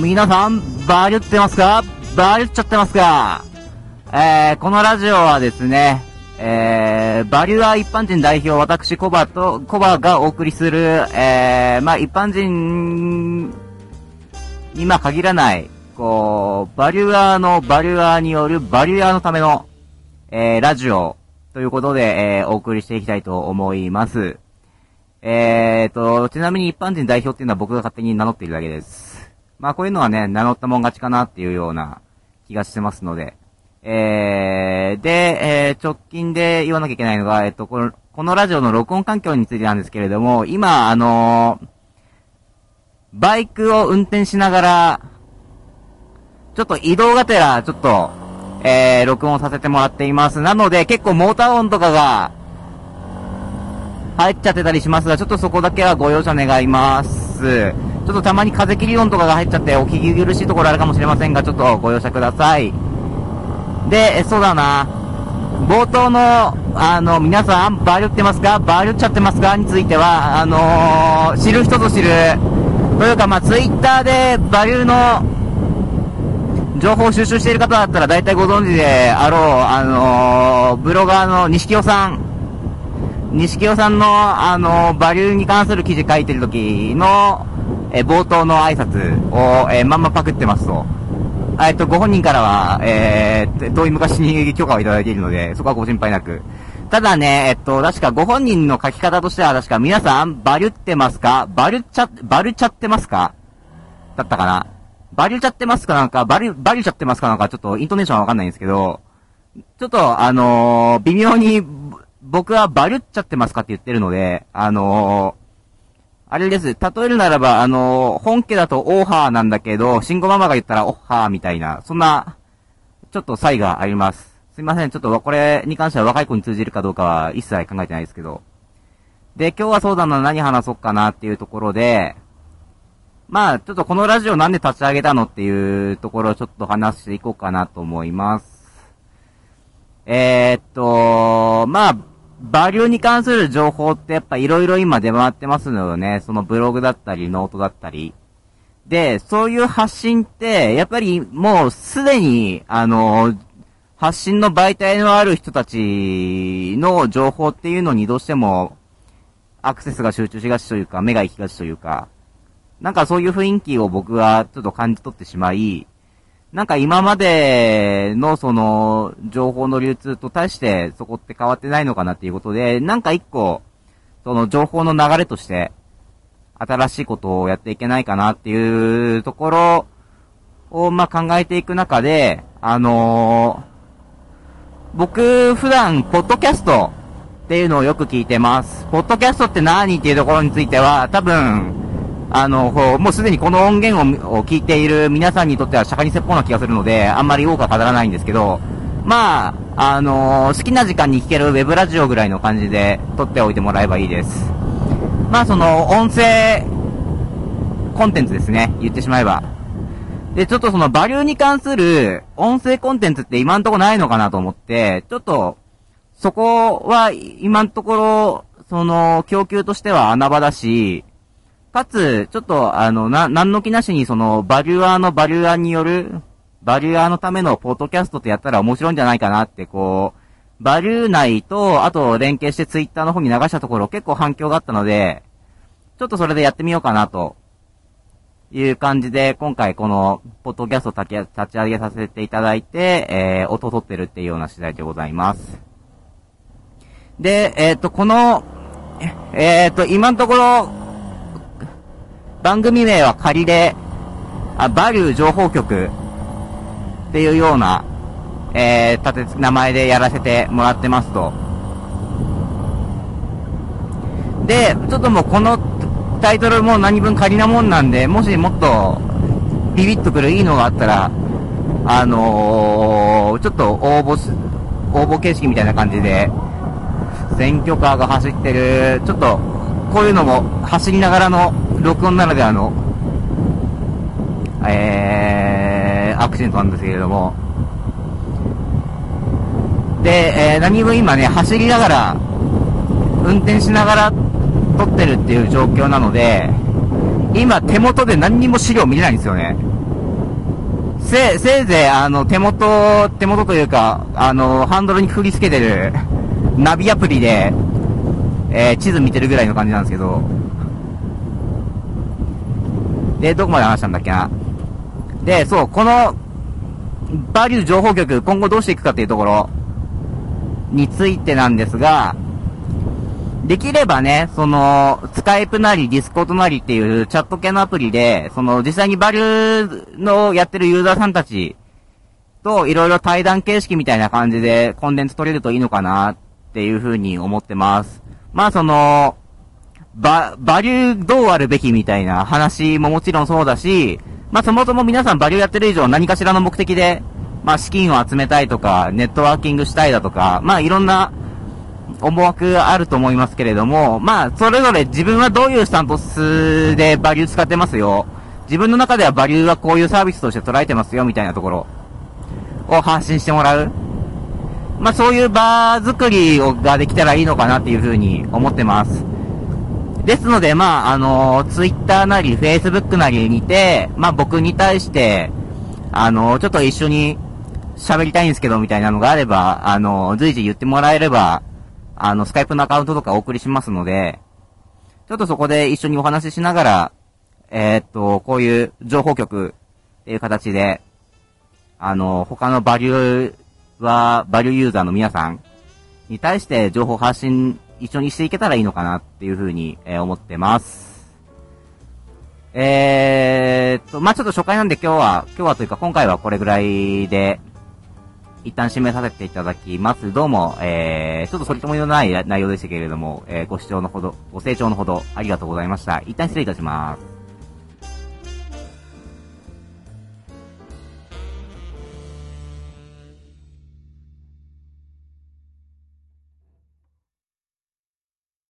皆さん、バリュってますか？バリュっちゃってますか？えー、このラジオはですね、えー、バリュアー一般人代表、私、コバと、コバがお送りする、えー、まあ、一般人に、まあ、限らない、こう、バリュアーのバリュアーによるバリュアーのための、えー、ラジオ、ということで、えー、お送りしていきたいと思います。えーと、ちなみに一般人代表っていうのは僕が勝手に名乗っているだけです。まあこういうのはね、名乗ったもん勝ちかなっていうような気がしてますので。えー、で、えー、直近で言わなきゃいけないのが、えっと、この、このラジオの録音環境についてなんですけれども、今、あのー、バイクを運転しながら、ちょっと移動がてら、ちょっと、えー、録音させてもらっています。なので、結構モーター音とかが、入っちゃってたりしますが、ちょっとそこだけはご容赦願います。ちょっとたまに風切り音とかが入っちゃってお聞き苦しいところあるかもしれませんが、ちょっとご容赦ください。で、そうだな。冒頭の、あの、皆さん、バリュってますか？バリュっちゃってますか？については、あのー、知る人ぞ知る。というか、まあ、ツイッターでバリューの情報を収集している方だったら大体ご存知であろう、あのー、ブロガーの西清さん。西清さんの、あのー、バリューに関する記事書いてる時の、えー、冒頭の挨拶を、えまんまパクってますと。えっと、ご本人からは、えー、遠い昔に許可をいただいているので、そこはご心配なく。ただね、えっと、確かご本人の書き方としては、確か皆さん、バリュってますか？バリュっちゃ、バリュっちゃってますか？だったかな？バリュちゃってますか？なんか、バリュ、バリュちゃってますか？なんか、ちょっとイントネーションわかんないんですけど、ちょっと、あのー、微妙に、僕はバリュっちゃってますかって言ってるので、あの、あれです。例えるならば、あのー、本家だとオーハーなんだけど、シンゴママが言ったらオッハーみたいな、そんな、ちょっと差異があります。すいません。ちょっとこれに関しては若い子に通じるかどうかは一切考えてないですけど。で、今日はそうだな、何話そうかなっていうところで、まあ、ちょっとこのラジオなんで立ち上げたのっていうところをちょっと話していこうかなと思います。えー、っと、まあ、バリューに関する情報ってやっぱいろいろ今出回ってますのよね。そのブログだったり、ノートだったり。で、そういう発信って、やっぱりもうすでに、あの、発信の媒体のある人たちの情報っていうのにどうしてもアクセスが集中しがちというか、目が行きがちというか、なんかそういう雰囲気を僕はちょっと感じ取ってしまい、なんか今までのその情報の流通と対してそこって変わってないのかなっていうことで、なんか一個、その情報の流れとして、新しいことをやっていけないかなっていうところを、まあ、考えていく中で、あのー、僕、普段、ポッドキャストっていうのをよく聞いてます。ポッドキャストって何っていうところについては、多分、あの、もうすでにこの音源を聞いている皆さんにとっては釈迦に説法な気がするので、あんまり多くは語らないんですけど、まあ、あの、好きな時間に聞けるウェブラジオぐらいの感じで撮っておいてもらえばいいです。まあ、その、音声、コンテンツですね。言ってしまえば。で、ちょっとそのバリューに関する音声コンテンツって今んとこないのかなと思って、ちょっと、そこは今んところ、その、供給としては穴場だし、かつ、ちょっと、あの、な、なんの気なしに、その、バリュアーのバリュアーによる、バリュアーのためのポッドキャストってやったら面白いんじゃないかなって、こう、バリュー内と、あと連携してツイッターの方に流したところ結構反響があったので、ちょっとそれでやってみようかなと、いう感じで、今回この、ポッドキャスト立ち上げさせていただいて、えー、音取ってるっていうような次第でございます。で、えっ、と、この、えっ、と、今のところ、番組名は仮で、あ、バリュー情報局っていうような、えー、立て、名前でやらせてもらってますと。で、ちょっともうこのタイトルも何分仮なもんなんで、もしもっとビビッとくるいいのがあったら、あのー、ちょっと応募す、応募形式みたいな感じで、選挙カーが走ってる、ちょっと、こういうのも走りながらの録音ならではの、えー、アクシデントなんですけれども、で、えー、何分今ね、走りながら、運転しながら撮ってるっていう状況なので、今手元で何にも資料見れないんですよね。せ、せいぜい、あの、手元、手元というか、あの、ハンドルに振り付けてる、ナビアプリで、えー、地図見てるぐらいの感じなんですけど、で、どこまで話したんだっけな。で、そう、この、バリュー情報局、今後どうしていくかっていうところ、についてなんですが、できればね、その、スカイプなりディスコードなりっていうチャット系のアプリで、その実際にバリューのやってるユーザーさんたちといろいろ対談形式みたいな感じでコンテンツ取れるといいのかなっていうふうに思ってます。まあその、バ、バリューどうあるべきみたいな話ももちろんそうだし、まあそもそも皆さんバリューやってる以上何かしらの目的で、まあ資金を集めたいとか、ネットワーキングしたいだとか、まあいろんな思惑あると思いますけれども、まあ、それぞれ自分はどういうスタンスでバリュー使ってますよ。自分の中ではバリューはこういうサービスとして捉えてますよ、みたいなところを発信してもらう。まあ、そういう場作りをができたらいいのかなっていうふうに思ってます。ですので、まあ、あの、ツイッターなり、フェイスブックなりにて、まあ、僕に対して、あの、ちょっと一緒に喋りたいんですけど、みたいなのがあれば、あの、随時言ってもらえれば、あの、スカイプのアカウントとかお送りしますので、ちょっとそこで一緒にお話ししながら、えー、っと、こういう情報局っていう形で、あの、他のバリューは、バリューユーザーの皆さんに対して情報発信一緒にしていけたらいいのかなっていうふうに、え、思ってます。えー、っと、まあ、ちょっと初回なんで今日は、今日はというか今回はこれぐらいで、一旦締めさせていただきます。どうも、えー、ちょっとそれとものない内容でしたけれども、えー、ご視聴のほど、ご清聴のほどありがとうございました。一旦失礼いたします。